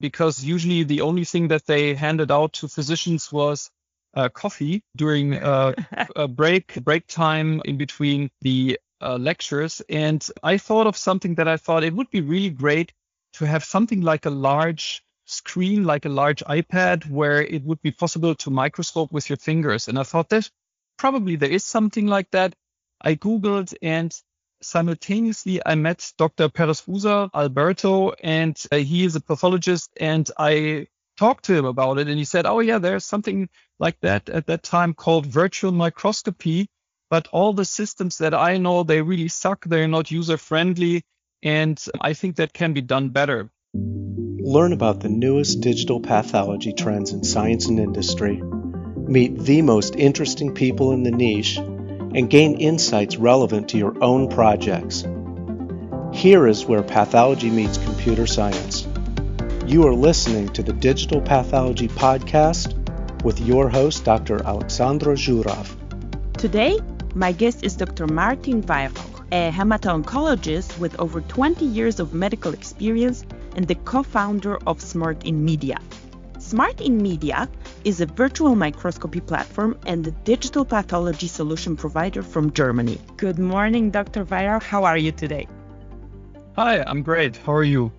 because usually the only thing that they handed out to physicians was uh, coffee during uh, a break break time in between the uh, lectures. And I thought of something that I thought it would be really great to have something like a large screen, like a large iPad, where it would be possible to microscope with your fingers. And I thought that probably there is something like that. I Googled and simultaneously I met Dr. Peresfusa Alberto and uh, he is a pathologist and I talked to him about it and he said, Oh yeah, there's something like that at that time called virtual microscopy. But all the systems that I know, they really suck. They're not user friendly. And I think that can be done better. Learn about the newest digital pathology trends in science and industry. Meet the most interesting people in the niche and gain insights relevant to your own projects. Here is where pathology meets computer science. You are listening to the Digital Pathology Podcast with your host, Dr. Aleksandra Zuraw. Today, my guest is Dr. Martin Weihrauch, a hemato-oncologist with over 20 years of medical experience and the co-founder of Smart in Media. Smart in Media is a virtual microscopy platform and a digital pathology solution provider from Germany. Good morning, Dr. Weihrauch. How are you today? Hi, I'm great. How are you?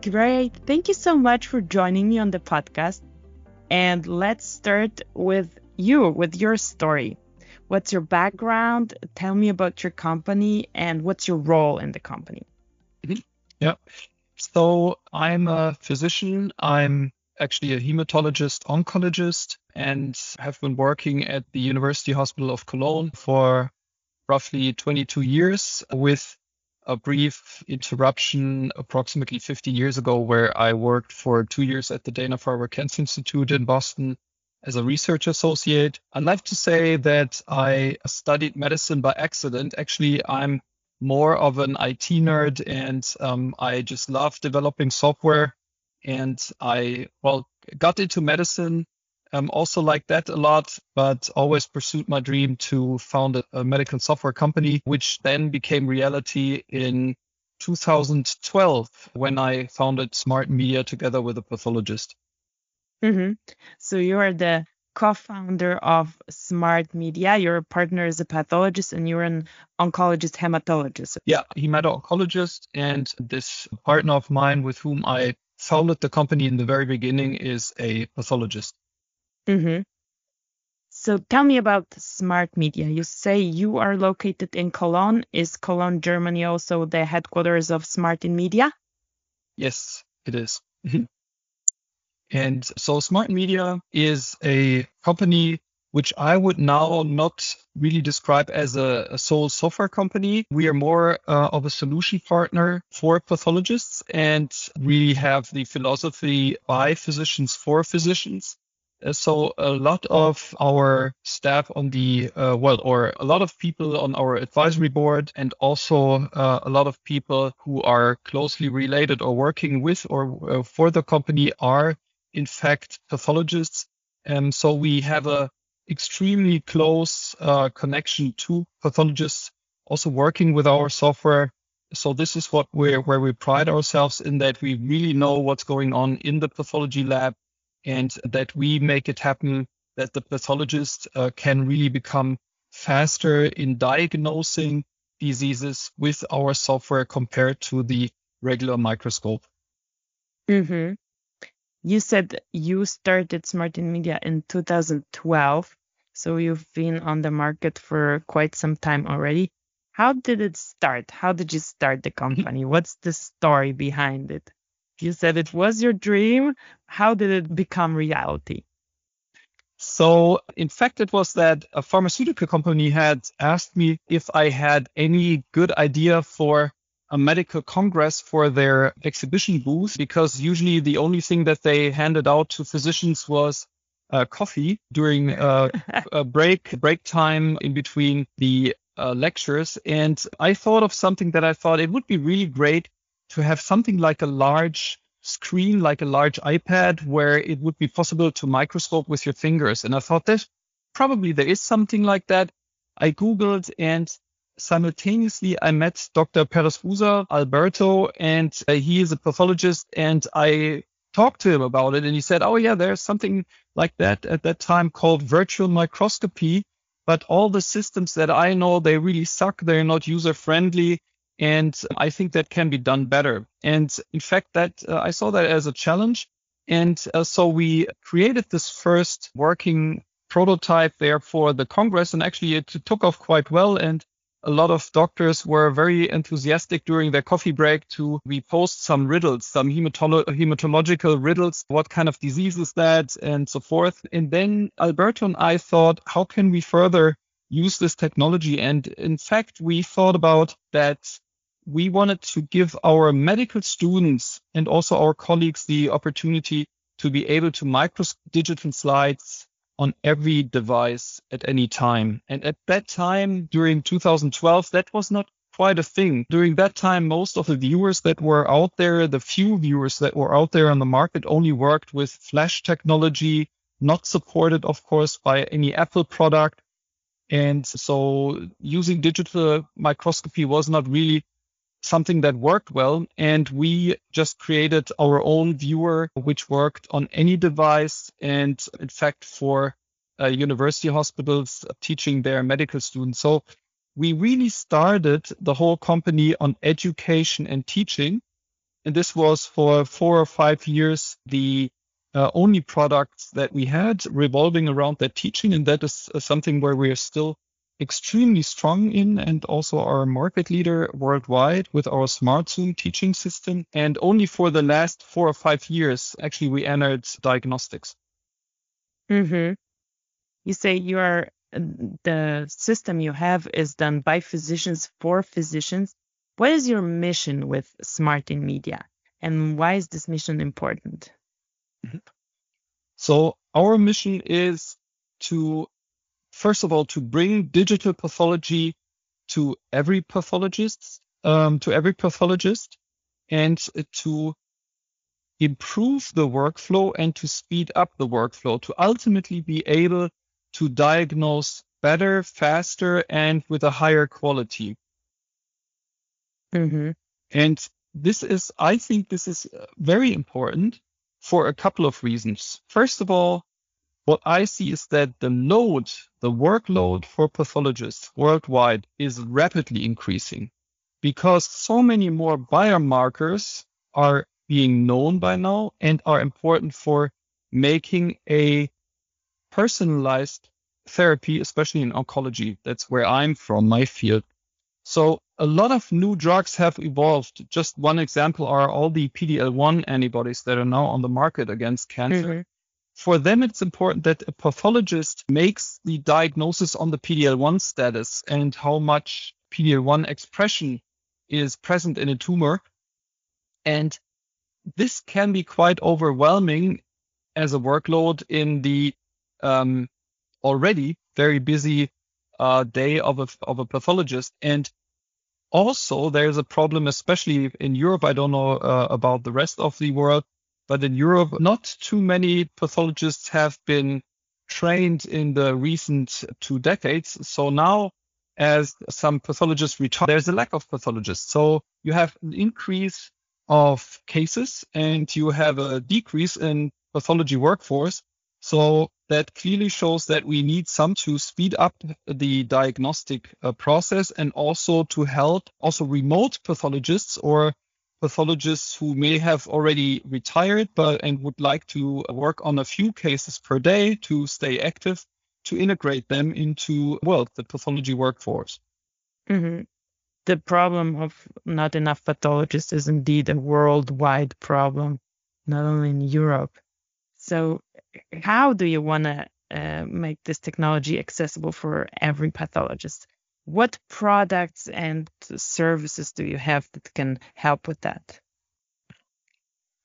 Great. Thank you so much for joining me on the podcast. And let's start with you, with your story. What's your background? Tell me about your company and what's your role in the company. Mm-hmm. Yeah. So I'm a physician. I'm actually a hematologist oncologist and have been working at the University Hospital of Cologne for roughly 22 years with a brief interruption approximately 15 years ago where I worked for two years at the Dana-Farber Cancer Institute in Boston as a research associate. I'd like to say that I studied medicine by accident. Actually, I'm more of an IT nerd and um, I just love developing software. And I, well, got into medicine, um, also like that a lot, but always pursued my dream to found a, a medical software company, which then became reality in 2012 when I founded Smart Media together with a pathologist. Mm-hmm. So you are the co-founder of Smart Media. Your partner is a pathologist and you're an oncologist hematologist. Yeah, hemato-oncologist. And this partner of mine with whom I founded the company in the very beginning is a pathologist. Mm-hmm. So tell me about Smart Media. You say you are located in Cologne. Is Cologne, Germany also the headquarters of Smart in Media? Yes, it is. And so Smart Media is a company which I would now not really describe as a, a sole software company. We are more uh, of a solution partner for pathologists and really have the philosophy by physicians for physicians. Uh, so a lot of our staff on the uh, well, or a lot of people on our advisory board, and also uh, a lot of people who are closely related or working with or uh, for the company are in fact pathologists. And so we have a extremely close uh, connection to pathologists also working with our software. So this is what we're where we pride ourselves in that we really know what's going on in the pathology lab and that we make it happen that the pathologist uh, can really become faster in diagnosing diseases with our software compared to the regular microscope. Mm-hmm. You said you started Smart in Media in 2012, so you've been on the market for quite some time already. How did it start? How did you start the company? What's the story behind it? You said it was your dream. How did it become reality? So, in fact, it was that a pharmaceutical company had asked me if I had any good idea for a medical congress for their exhibition booth because usually the only thing that they handed out to physicians was uh, coffee during uh, a break break time in between the uh, lectures. And i thought of something that i thought it would be really great to have something like a large screen like a large ipad where it would be possible to microscope with your fingers. And i thought that probably there is something like that. I googled and simultaneously I met Dr. Peresfusa Alberto and uh, he is a pathologist. And I talked to him about it and he said, Oh yeah, there's something like that at that time called virtual microscopy. But all the systems that I know, they really suck. They're not user friendly. And I think that can be done better. And in fact, that uh, I saw that as a challenge. And uh, so we created this first working prototype there for the Congress. And actually it took off quite well. And a lot of doctors were very enthusiastic during their coffee break to repost some riddles, some hematolo- hematological riddles. What kind of disease is that? And so forth. And then Alberto and I thought, how can we further use this technology? And in fact, we thought about that we wanted to give our medical students and also our colleagues the opportunity to be able to micro digital slides on every device at any time. And at that time, during 2012, that was not quite a thing. During that time, most of the viewers that were out there, the few viewers that were out there on the market only worked with flash technology, not supported, of course, by any Apple product. And so using digital microscopy was not really something that worked well. And we just created our own viewer, which worked on any device. And in fact, for uh, university hospitals teaching their medical students. So we really started the whole company on education and teaching. And this was for four or five years the uh, only products that we had revolving around that teaching. And that is uh, something where we are still extremely strong in and also our market leader worldwide with our SmartZoom teaching system. And only for the last four or five years, actually, we entered diagnostics. Mm-hmm. You say you are the system you have is done by physicians for physicians. What is your mission with Smart in Media, and why is this mission important? Mm-hmm. So our mission is to first of all, to bring digital pathology to every pathologist, um, to every pathologist, and to improve the workflow and to speed up the workflow to ultimately be able to diagnose better, faster, and with a higher quality. Mm-hmm. And this is, I think this is very important for a couple of reasons. First of all, what I see is that the load, the workload for pathologists worldwide is rapidly increasing because so many more biomarkers are being known by now and are important for making a personalized therapy, especially in oncology. That's where I'm from, my field. So a lot of new drugs have evolved. Just one example are all the PD-L1 antibodies that are now on the market against cancer. Mm-hmm for them, it's important that a pathologist makes the diagnosis on the PD-L1 status and how much PD-L1 expression is present in a tumor. And this can be quite overwhelming as a workload in the um, already very busy uh, day of a, of a pathologist. And also, there's a problem, especially in Europe. I don't know uh, about the rest of the world, but in Europe, not too many pathologists have been trained in the recent two decades. So now, as some pathologists retire, there's a lack of pathologists. So you have an increase of cases and you have a decrease in pathology workforce. So that clearly shows that we need some to speed up the diagnostic uh, process and also to help also remote pathologists or pathologists who may have already retired but and would like to work on a few cases per day to stay active to integrate them into well the pathology workforce. Mm-hmm. The problem of not enough pathologists is indeed a worldwide problem, not only in Europe. So, how do you want to uh, make this technology accessible for every pathologist? What products and services do you have that can help with that?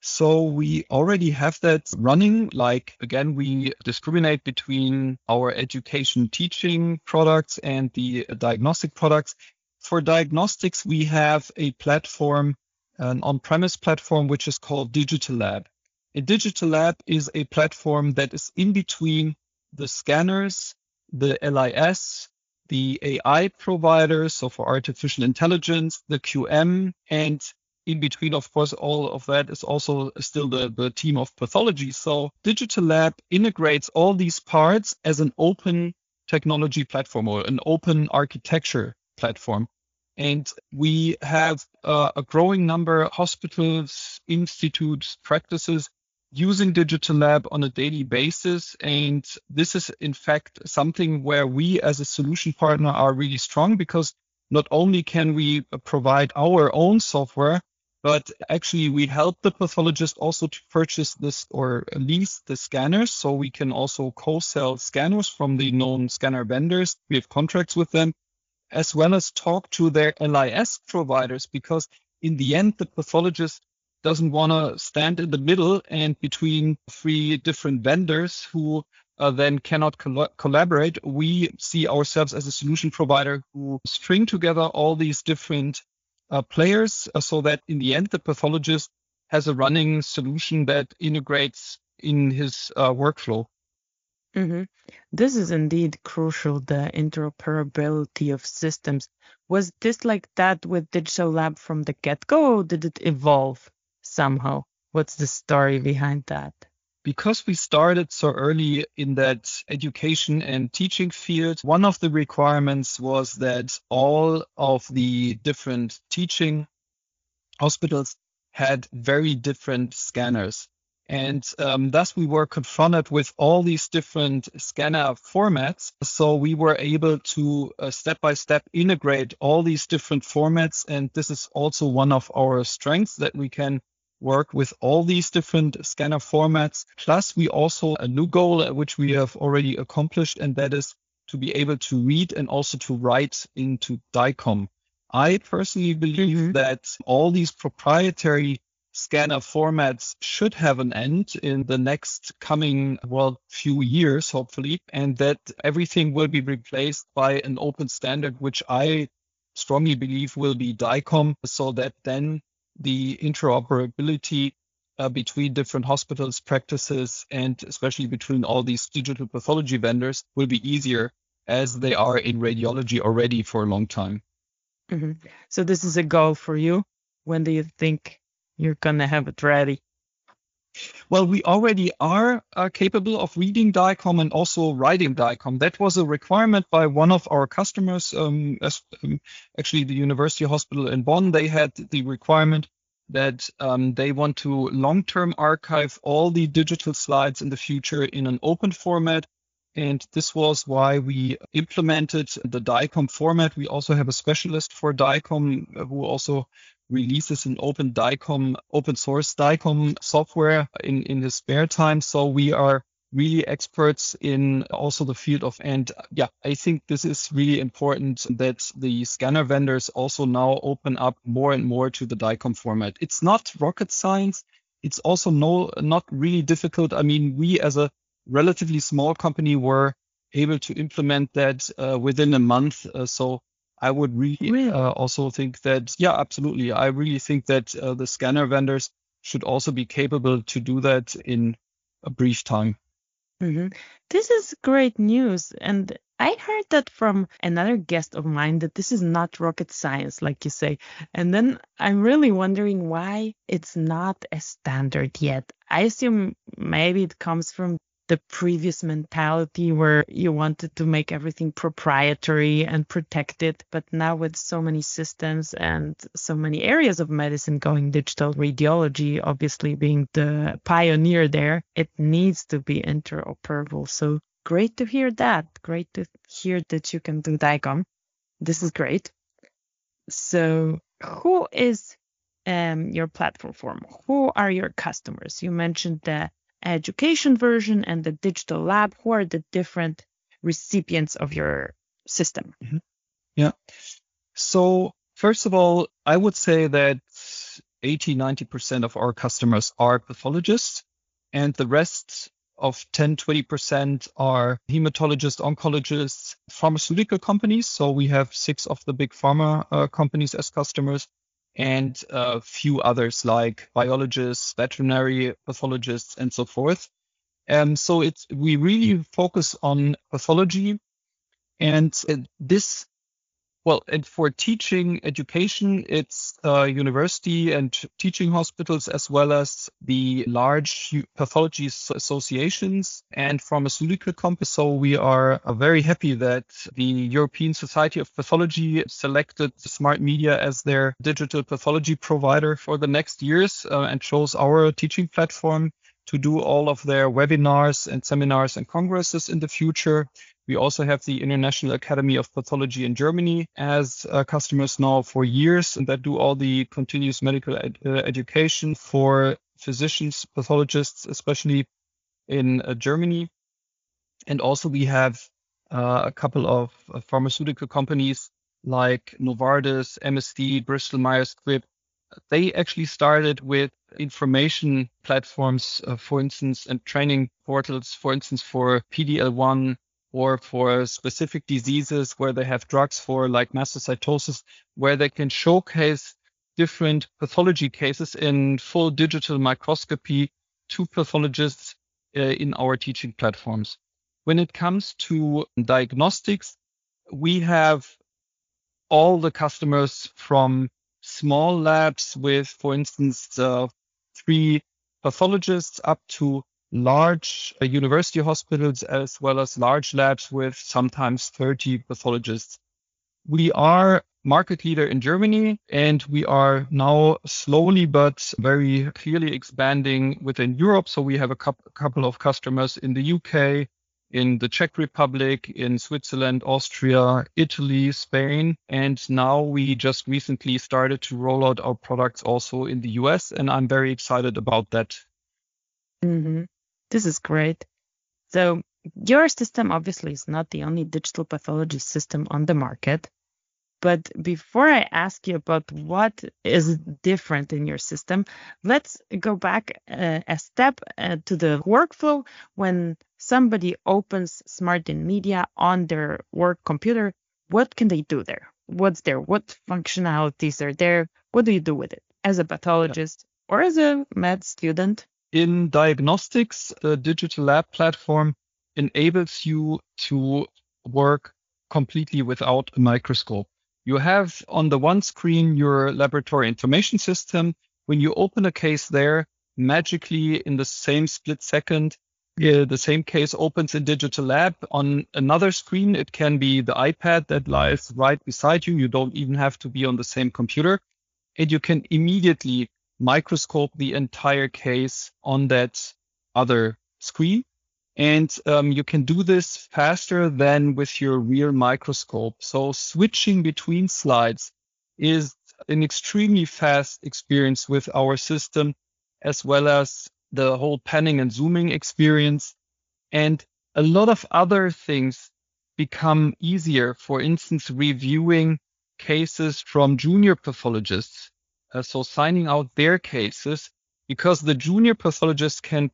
So we already have that running. Like again, we discriminate between our education teaching products and the diagnostic products. For diagnostics, we have a platform, an on-premise platform, which is called Digital Lab. A Digital Lab is a platform that is in between the scanners, the LIS, the AI providers, so for artificial intelligence, the QM, and in between, of course, all of that is also still the, the team of pathology. So Digital Lab integrates all these parts as an open technology platform or an open architecture platform. And we have uh, a growing number of hospitals, institutes, practices using Digital Lab on a daily basis. And this is, in fact, something where we as a solution partner are really strong because not only can we provide our own software, but actually we help the pathologist also to purchase this or lease the scanners. So we can also co-sell scanners from the known scanner vendors. We have contracts with them as well as talk to their LIS providers because in the end, the pathologist doesn't want to stand in the middle and between three different vendors who uh, then cannot col- collaborate. We see ourselves as a solution provider who string together all these different uh, players uh, so that in the end, the pathologist has a running solution that integrates in his uh, workflow. Mm-hmm. This is indeed crucial, the interoperability of systems. Was this like that with Digital Lab from the get go, or did it evolve somehow? What's the story behind that? because we started so early in that education and teaching field, one of the requirements was that all of the different teaching hospitals had very different scanners. And um, thus we were confronted with all these different scanner formats. So we were able to uh, step by step integrate all these different formats. And this is also one of our strengths that we can work with all these different scanner formats. Plus, we also a new goal uh, which we have already accomplished, and that is to be able to read and also to write into DICOM. I personally believe mm-hmm. that all these proprietary scanner formats should have an end in the next coming well few years hopefully and that everything will be replaced by an open standard which i strongly believe will be dicom so that then the interoperability uh, between different hospitals, practices, and especially between all these digital pathology vendors will be easier as they are in radiology already for a long time. Mm-hmm. So this is a goal for you. When do you think you're gonna have it ready? Well, we already are uh, capable of reading DICOM and also writing DICOM. That was a requirement by one of our customers, um, as, um, actually the University Hospital in Bonn. They had the requirement that um, they want to long-term archive all the digital slides in the future in an open format. And this was why we implemented the DICOM format. We also have a specialist for DICOM who also releases an open DICOM, open source DICOM software in, in his spare time. So we are really experts in also the field of, and yeah, I think this is really important that the scanner vendors also now open up more and more to the DICOM format. It's not rocket science. It's also no, not really difficult. I mean, we as a relatively small company were able to implement that uh, within a month. Uh, so I would really, really? Uh, also think that, yeah, absolutely. I really think that uh, the scanner vendors should also be capable to do that in a brief time. Mm-hmm. This is great news. And I heard that from another guest of mine that this is not rocket science, like you say. And then I'm really wondering why it's not a standard yet. I assume maybe it comes from the previous mentality where you wanted to make everything proprietary and protected. But now with so many systems and so many areas of medicine going digital, radiology obviously being the pioneer there, it needs to be interoperable. So great to hear that. Great to hear that you can do DICOM. This is great. So who is um, your platform for? Who are your customers? You mentioned the education version and the digital lab? Who are the different recipients of your system? Mm-hmm. Yeah. So first of all, I would say that 80, 90% of our customers are pathologists and the rest of 10, 20% are hematologists, oncologists, pharmaceutical companies. So we have six of the big pharma uh, companies as customers and a few others like biologists, veterinary pathologists, and so forth. And so it's we really focus on pathology, and uh, this Well, and for teaching education, it's uh, university and teaching hospitals as well as the large pathology associations and pharmaceutical companies. So we are uh, very happy that the European Society of Pathology selected Smart Media as their digital pathology provider for the next years uh, and chose our teaching platform to do all of their webinars and seminars and congresses in the future. We also have the International Academy of Pathology in Germany as uh, customers now for years and that do all the continuous medical ed- uh, education for physicians, pathologists, especially in uh, Germany. And also we have uh, a couple of uh, pharmaceutical companies like Novartis, MSD, Bristol Myers Squibb. They actually started with information platforms, uh, for instance, and training portals, for instance, for PDL1 or for specific diseases where they have drugs for like mastocytosis, where they can showcase different pathology cases in full digital microscopy to pathologists uh, in our teaching platforms. When it comes to diagnostics, we have all the customers from small labs with, for instance, uh, three pathologists up to large uh, university hospitals as well as large labs with sometimes 30 pathologists. We are market leader in Germany and we are now slowly but very clearly expanding within Europe. So we have a couple of customers in the UK, in the Czech Republic, in Switzerland, Austria, Italy, Spain. And now we just recently started to roll out our products also in the US. And I'm very excited about that. Mm-hmm. This is great. So your system obviously is not the only digital pathology system on the market. But before I ask you about what is different in your system, let's go back uh, a step uh, to the workflow when somebody opens Smart in Media on their work computer. What can they do there? What's there? What functionalities are there? What do you do with it as a pathologist yeah. or as a med student? in diagnostics, the digital lab platform enables you to work completely without a microscope. You have on the one screen your laboratory information system. When you open a case there, magically in the same split second, uh, the same case opens in digital lab. On another screen, it can be the iPad that lies right beside you. You don't even have to be on the same computer. And you can immediately microscope the entire case on that other screen. And um, you can do this faster than with your real microscope. So switching between slides is an extremely fast experience with our system, as well as the whole panning and zooming experience. And a lot of other things become easier. For instance, reviewing cases from junior pathologists uh, so signing out their cases because the junior pathologist can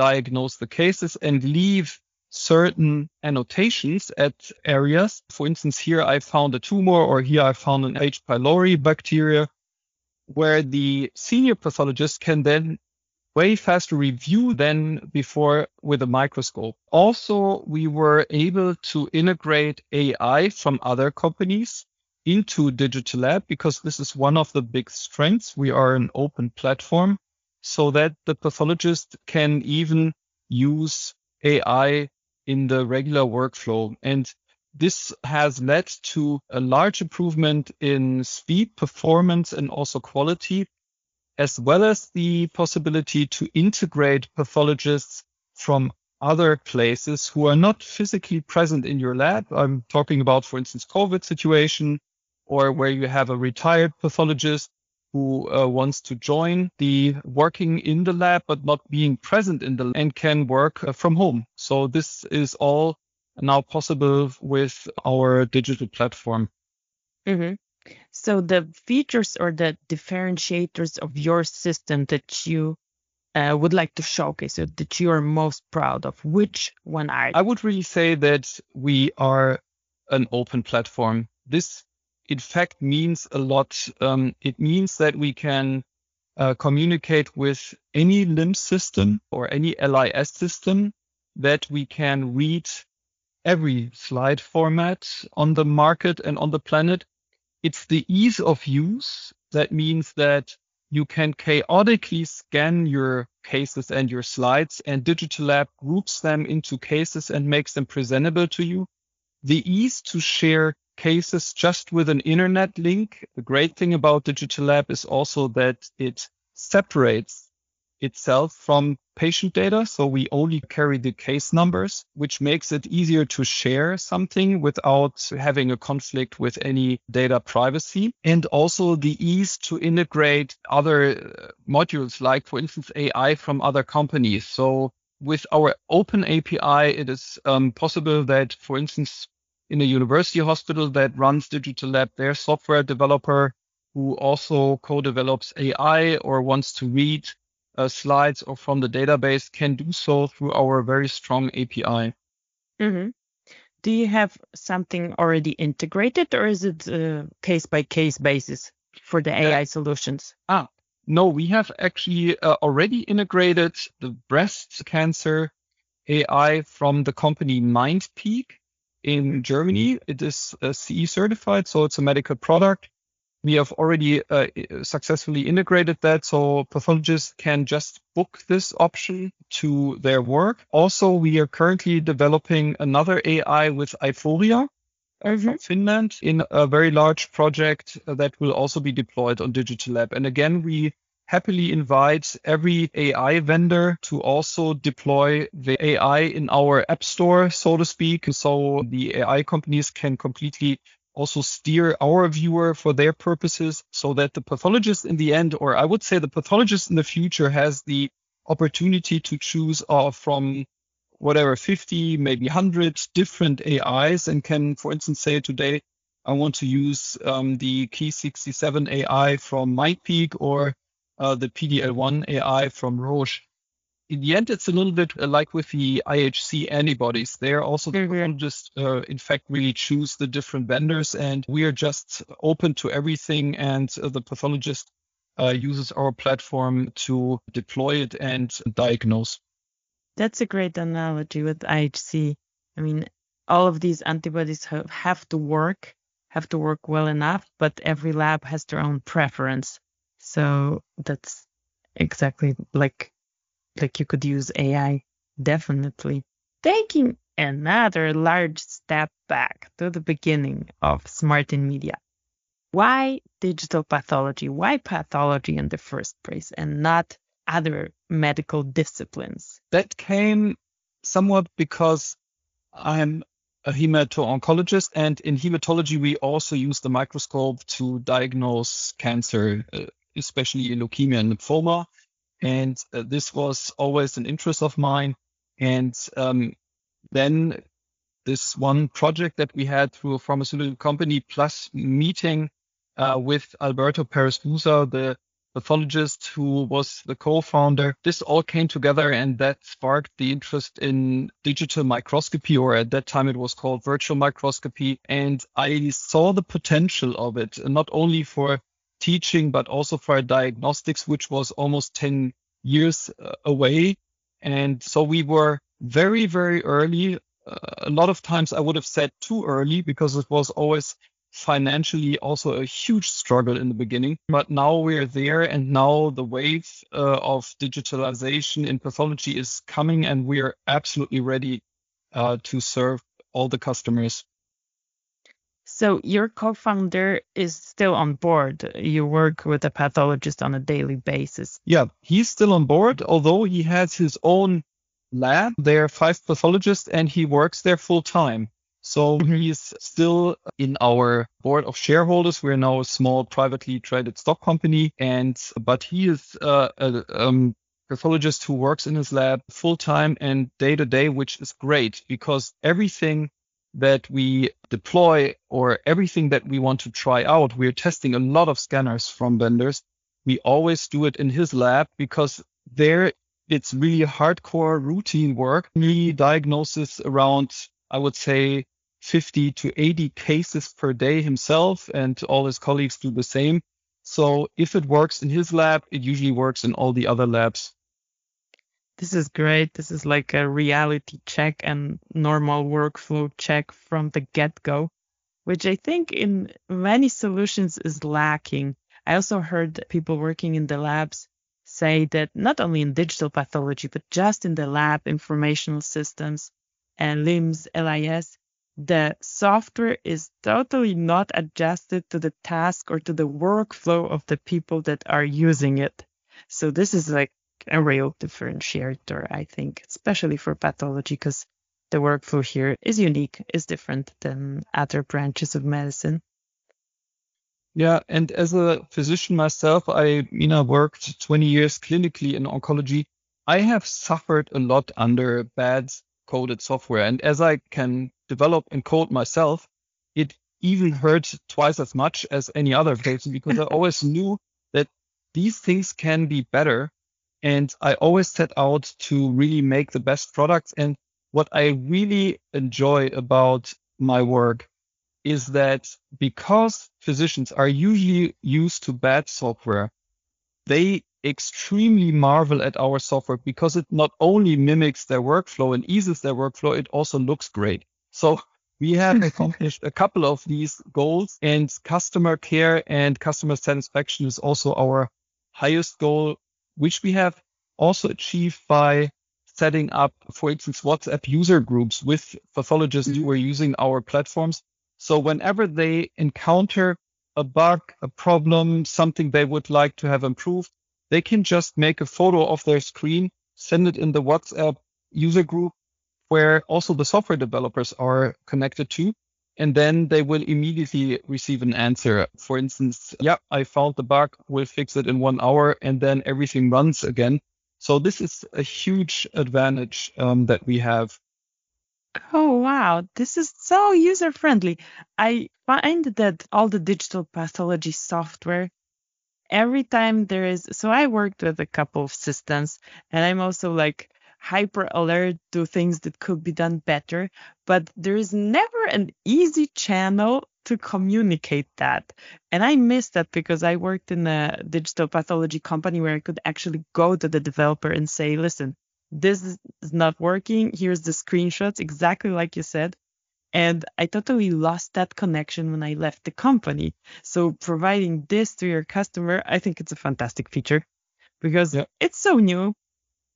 pre-diagnose the cases and leave certain annotations at areas. For instance, here I found a tumor or here I found an H. pylori bacteria where the senior pathologist can then way faster review than before with a microscope. Also, we were able to integrate AI from other companies into Digital Lab because this is one of the big strengths. We are an open platform so that the pathologist can even use AI in the regular workflow. And this has led to a large improvement in speed, performance, and also quality, as well as the possibility to integrate pathologists from other places who are not physically present in your lab. I'm talking about, for instance, COVID situation or where you have a retired pathologist who uh, wants to join the working in the lab but not being present in the lab and can work uh, from home. So this is all now possible with our digital platform. Mm-hmm. So the features or the differentiators of your system that you uh, would like to showcase or that you are most proud of, which one are? I would really say that we are an open platform. This in fact means a lot. Um, it means that we can uh, communicate with any LIMS system or any LIS system that we can read every slide format on the market and on the planet. It's the ease of use. That means that you can chaotically scan your cases and your slides and Digital Lab groups them into cases and makes them presentable to you. The ease to share cases just with an internet link. The great thing about Digital Lab is also that it separates itself from patient data. So we only carry the case numbers, which makes it easier to share something without having a conflict with any data privacy. And also the ease to integrate other uh, modules, like for instance, AI from other companies. So with our open API, it is um, possible that, for instance, in a university hospital that runs Digital Lab, their software developer who also co-develops AI or wants to read uh, slides or from the database can do so through our very strong API. Mm-hmm. Do you have something already integrated or is it a case by case basis for the AI uh, solutions? Ah, no, we have actually uh, already integrated the breast cancer AI from the company MindPeak in Germany. It is uh, CE certified, so it's a medical product we have already uh, successfully integrated that so pathologists can just book this option to their work. Also, we are currently developing another AI with Aiforia mm-hmm. from Finland in a very large project that will also be deployed on Digital Lab. And again, we happily invite every AI vendor to also deploy the AI in our app store, so to speak. So the AI companies can completely also steer our viewer for their purposes so that the pathologist in the end, or I would say the pathologist in the future has the opportunity to choose uh, from whatever 50, maybe 100 different AIs and can, for instance, say today, I want to use um, the Ki-67 AI from MindPeak or uh, the PDL1 AI from Roche in the end, it's a little bit uh, like with the IHC antibodies. They're also mm-hmm. just, uh, in fact, really choose the different vendors, and we are just open to everything. And uh, the pathologist uh, uses our platform to deploy it and diagnose. That's a great analogy with IHC. I mean, all of these antibodies have, have to work, have to work well enough, but every lab has their own preference. So that's exactly like like you could use AI definitely. Taking another large step back to the beginning of Smart in Media. Why digital pathology? Why pathology in the first place and not other medical disciplines? That came somewhat because I'm a hemato-oncologist, and in hematology, we also use the microscope to diagnose cancer, uh, especially in leukemia and lymphoma. And uh, this was always an interest of mine. And um, then this one project that we had through a pharmaceutical company plus meeting uh, with Alberto Perez Busa, the pathologist who was the co-founder. This all came together and that sparked the interest in digital microscopy, or at that time it was called virtual microscopy. And I saw the potential of it, not only for teaching, but also for diagnostics, which was almost 10 years uh, away. And so we were very, very early. Uh, a lot of times I would have said too early because it was always financially also a huge struggle in the beginning. But now we're there and now the wave uh, of digitalization in pathology is coming and we are absolutely ready uh, to serve all the customers. So your co-founder is still on board. You work with a pathologist on a daily basis. Yeah, he's still on board, although he has his own lab. There are five pathologists and he works there full time. So he's still in our board of shareholders. We're now a small privately traded stock company, and but he is uh, a um, pathologist who works in his lab full time and day to day, which is great because everything that we deploy or everything that we want to try out, we're testing a lot of scanners from vendors. We always do it in his lab because there it's really hardcore routine work. Me diagnoses around, I would say 50 to 80 cases per day himself and all his colleagues do the same. So if it works in his lab, it usually works in all the other labs This is great. This is like a reality check and normal workflow check from the get go, which I think in many solutions is lacking. I also heard people working in the labs say that not only in digital pathology, but just in the lab informational systems and LIMS, LIS, the software is totally not adjusted to the task or to the workflow of the people that are using it. So this is like a real differentiator, I think, especially for pathology, because the workflow here is unique, is different than other branches of medicine. Yeah, and as a physician myself, I you know worked 20 years clinically in oncology. I have suffered a lot under bad coded software, and as I can develop and code myself, it even hurt twice as much as any other patient because I always knew that these things can be better and I always set out to really make the best products. And what I really enjoy about my work is that because physicians are usually used to bad software, they extremely marvel at our software because it not only mimics their workflow and eases their workflow, it also looks great. So we have accomplished a couple of these goals and customer care and customer satisfaction is also our highest goal which we have also achieved by setting up, for instance, WhatsApp user groups with pathologists mm-hmm. who are using our platforms. So whenever they encounter a bug, a problem, something they would like to have improved, they can just make a photo of their screen, send it in the WhatsApp user group where also the software developers are connected to and then they will immediately receive an answer. For instance, yeah, I found the bug, we'll fix it in one hour, and then everything runs again. So this is a huge advantage um, that we have. Oh, wow. This is so user friendly. I find that all the digital pathology software, every time there is, so I worked with a couple of systems and I'm also like, hyper alert to things that could be done better, but there is never an easy channel to communicate that. And I miss that because I worked in a digital pathology company where I could actually go to the developer and say, listen, this is not working. Here's the screenshots, exactly like you said. And I totally lost that connection when I left the company. So providing this to your customer, I think it's a fantastic feature because yeah. it's so new.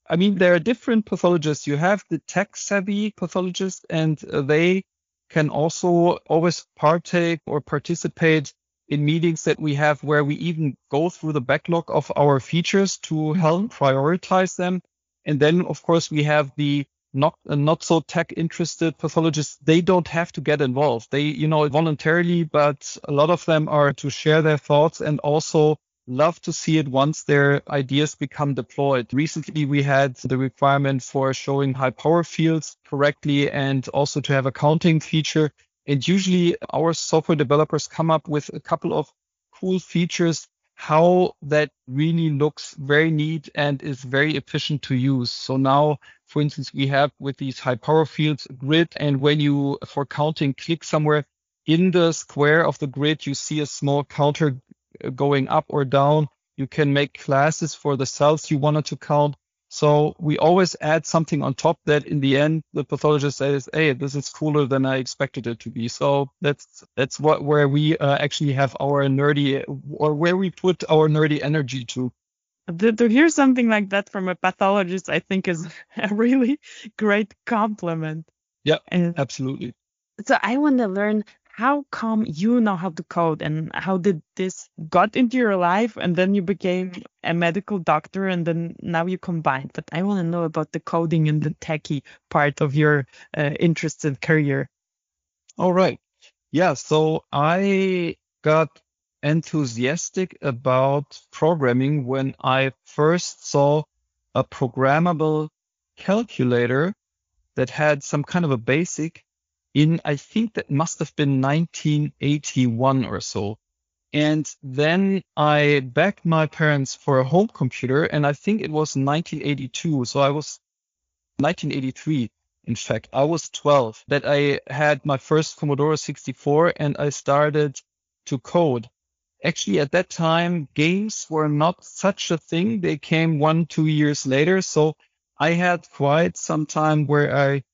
I mean, there are different pathologists. You have the tech savvy pathologists, and they can also always partake or participate in meetings that we have where we even go through the backlog of our features to help prioritize them. And then, of course, we have the not not so tech interested pathologists. They don't have to get involved. They, you know, voluntarily, but a lot of them are to share their thoughts and also love to see it once their ideas become deployed. Recently, we had the requirement for showing high power fields correctly and also to have a counting feature. And usually our software developers come up with a couple of cool features how that really looks very neat and is very efficient to use. So now, for instance, we have with these high power fields grid and when you for counting click somewhere in the square of the grid, you see a small counter going up or down. You can make classes for the cells you wanted to count. So we always add something on top that in the end the pathologist says, "Hey, this is cooler than I expected it to be." So that's that's what where we uh, actually have our nerdy or where we put our nerdy energy to. To hear something like that from a pathologist, I think is a really great compliment. Yeah, and absolutely. So I want to learn how come you know how to code and how did this got into your life and then you became a medical doctor and then now you combined but i want to know about the coding and the techie part of your uh, interest and career. All right. Yeah so i got enthusiastic about programming when i first saw a programmable calculator that had some kind of a basic in, I think that must have been 1981 or so. And then I begged my parents for a home computer and I think it was 1982. So I was 1983. In fact, I was 12 that I had my first Commodore 64 and I started to code. Actually, at that time, games were not such a thing. They came one, two years later. So I had quite some time where I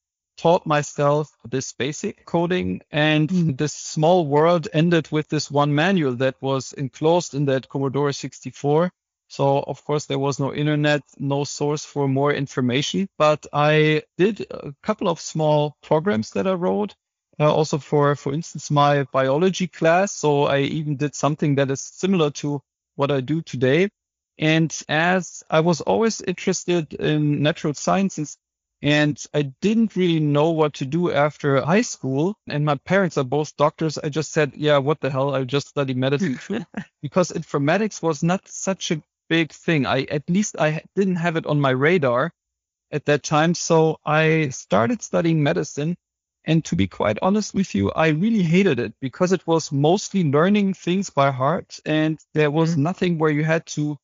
taught myself this basic coding and mm-hmm. this small world ended with this one manual that was enclosed in that Commodore 64. So of course there was no internet, no source for more information, but I did a couple of small programs that I wrote. Uh, also for, for instance, my biology class. So I even did something that is similar to what I do today. And as I was always interested in natural sciences, and I didn't really know what to do after high school. And my parents are both doctors. I just said, yeah, what the hell? I'll just study medicine because informatics was not such a big thing. I, at least I didn't have it on my radar at that time. So I started studying medicine. And to be quite honest with you, I really hated it because it was mostly learning things by heart and there was mm-hmm. nothing where you had to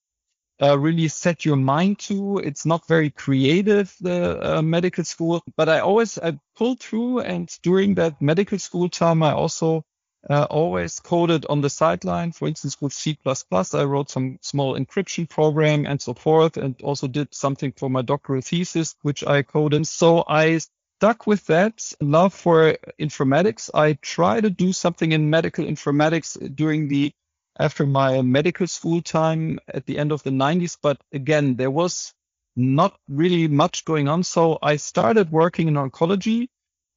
uh, really set your mind to. It's not very creative, the uh, medical school, but I always I pulled through. And during that medical school time, I also uh, always coded on the sideline. For instance, with C++, I wrote some small encryption program and so forth, and also did something for my doctoral thesis, which I coded. So I stuck with that love for informatics. I try to do something in medical informatics during the after my medical school time at the end of the 90s. But again, there was not really much going on. So I started working in oncology.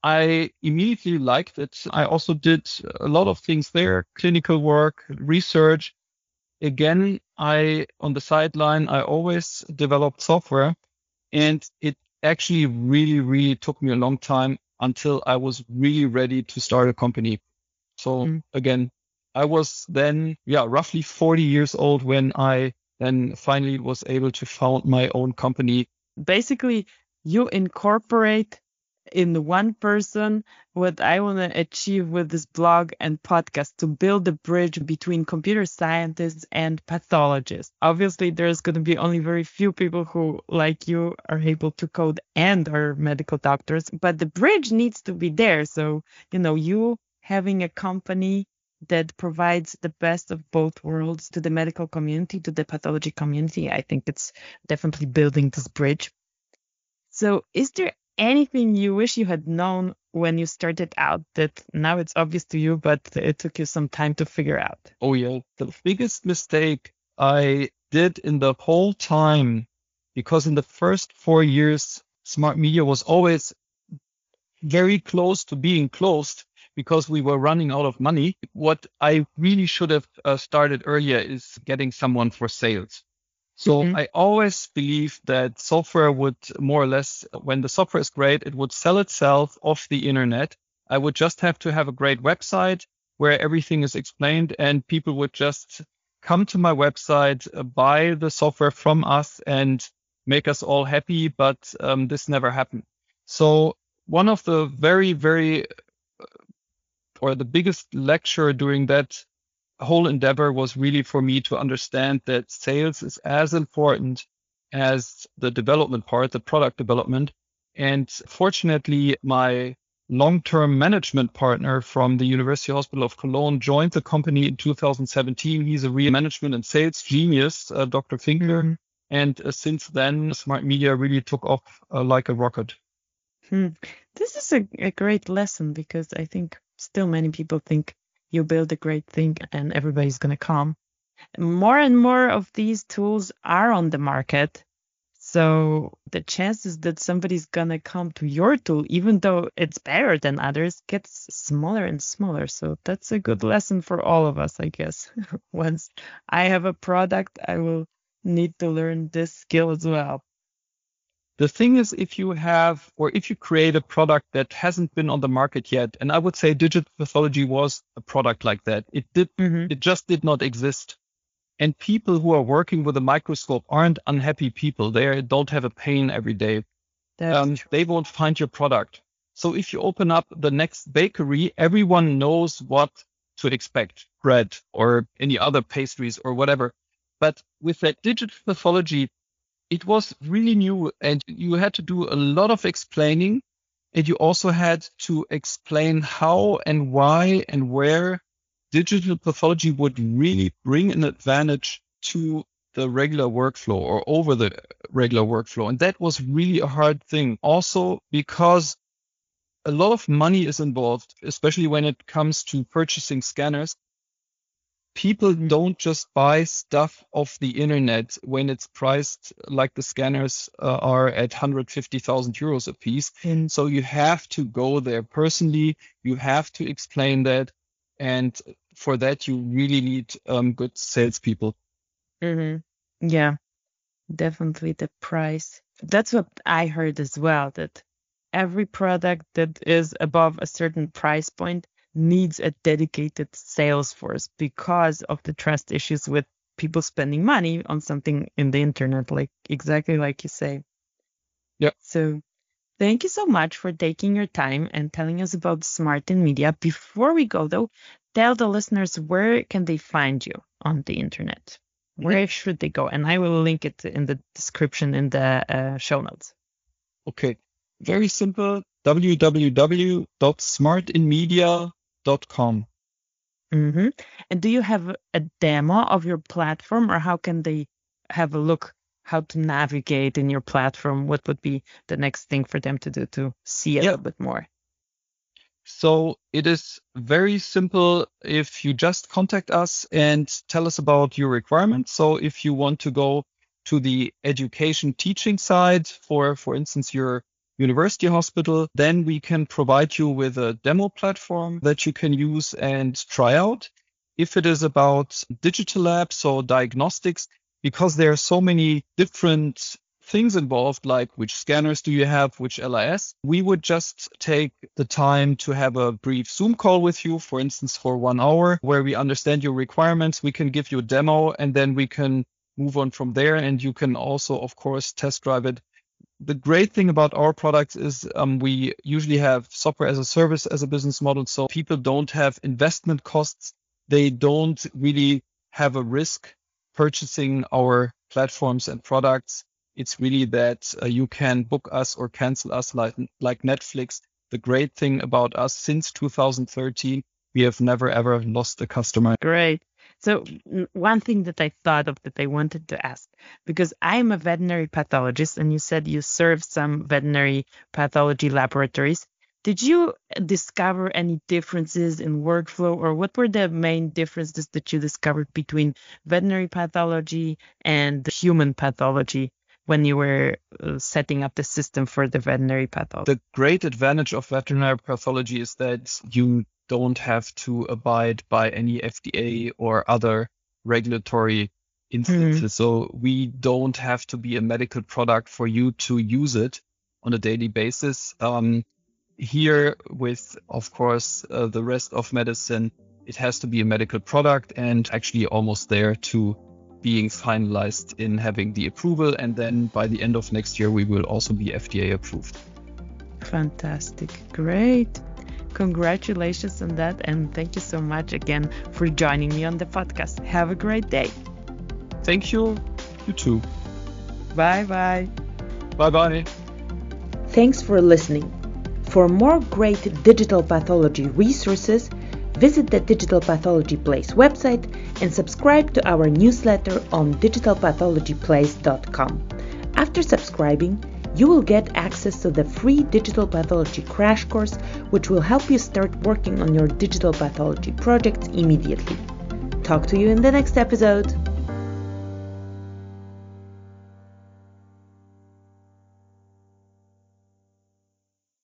I immediately liked it. I also did a lot of things there, clinical work, research. Again, I, on the sideline, I always developed software and it actually really, really took me a long time until I was really ready to start a company. So mm. again, I was then, yeah, roughly 40 years old when I then finally was able to found my own company. Basically, you incorporate in one person what I want to achieve with this blog and podcast to build a bridge between computer scientists and pathologists. Obviously, there's going to be only very few people who, like you, are able to code and are medical doctors, but the bridge needs to be there. So, you know, you having a company that provides the best of both worlds to the medical community, to the pathology community. I think it's definitely building this bridge. So, is there anything you wish you had known when you started out that now it's obvious to you, but it took you some time to figure out? Oh, yeah. The biggest mistake I did in the whole time, because in the first four years, smart media was always very close to being closed because we were running out of money. What I really should have uh, started earlier is getting someone for sales. So mm-hmm. I always believe that software would more or less, when the software is great, it would sell itself off the internet. I would just have to have a great website where everything is explained and people would just come to my website, uh, buy the software from us and make us all happy. But um, this never happened. So one of the very, very or the biggest lecture during that whole endeavor was really for me to understand that sales is as important as the development part, the product development. And fortunately, my long-term management partner from the University Hospital of Cologne joined the company in 2017. He's a real management and sales genius, uh, Dr. Finkler. Mm-hmm. And uh, since then, smart media really took off uh, like a rocket. Hmm. This is a, a great lesson because I think still many people think you build a great thing and everybody's going to come. More and more of these tools are on the market. So the chances that somebody's going to come to your tool, even though it's better than others, gets smaller and smaller. So that's a good lesson for all of us, I guess. Once I have a product, I will need to learn this skill as well. The thing is, if you have or if you create a product that hasn't been on the market yet, and I would say digital pathology was a product like that. It did, mm-hmm. it just did not exist. And people who are working with a microscope aren't unhappy people. They don't have a pain every day. Um, they won't find your product. So if you open up the next bakery, everyone knows what to expect, bread or any other pastries or whatever. But with that digital pathology, it was really new and you had to do a lot of explaining and you also had to explain how and why and where digital pathology would really bring an advantage to the regular workflow or over the regular workflow. And that was really a hard thing. Also because a lot of money is involved, especially when it comes to purchasing scanners. People don't just buy stuff off the internet when it's priced like the scanners uh, are at 150,000 euros a piece. And so you have to go there personally. You have to explain that. And for that, you really need um, good salespeople. Mm-hmm. Yeah, definitely the price. That's what I heard as well, that every product that is above a certain price point needs a dedicated sales force because of the trust issues with people spending money on something in the internet, like exactly like you say. Yeah. So thank you so much for taking your time and telling us about Smart in Media. Before we go though, tell the listeners where can they find you on the internet? Where should they go? And I will link it in the description in the uh, show notes. Okay very simple www.smartinmedia.com. Mm-hmm. And do you have a demo of your platform, or how can they have a look how to navigate in your platform? What would be the next thing for them to do to see it yeah. a little bit more? So it is very simple if you just contact us and tell us about your requirements. So if you want to go to the education teaching side for, for instance, your university hospital, then we can provide you with a demo platform that you can use and try out. If it is about digital labs or diagnostics, because there are so many different things involved, like which scanners do you have, which LIS, we would just take the time to have a brief Zoom call with you, for instance, for one hour, where we understand your requirements. We can give you a demo and then we can move on from there. And you can also, of course, test drive it the great thing about our products is um, we usually have software as a service as a business model. So people don't have investment costs. They don't really have a risk purchasing our platforms and products. It's really that uh, you can book us or cancel us like, like Netflix. The great thing about us since 2013, we have never ever lost a customer. Great. So one thing that I thought of that I wanted to ask, because I'm a veterinary pathologist and you said you serve some veterinary pathology laboratories. Did you discover any differences in workflow or what were the main differences that you discovered between veterinary pathology and human pathology when you were uh, setting up the system for the veterinary pathology? The great advantage of veterinary pathology is that you don't have to abide by any FDA or other regulatory instances. Mm. So we don't have to be a medical product for you to use it on a daily basis. Um, here with, of course, uh, the rest of medicine, it has to be a medical product and actually almost there to being finalized in having the approval. And then by the end of next year, we will also be FDA approved. Fantastic. Great. Congratulations on that, and thank you so much again for joining me on the podcast. Have a great day. Thank you. You too. Bye bye. Bye bye. Thanks for listening. For more great digital pathology resources, visit the Digital Pathology Place website and subscribe to our newsletter on digitalpathologyplace.com. After subscribing, you will get access to the free digital pathology crash course, which will help you start working on your digital pathology projects immediately. Talk to you in the next episode.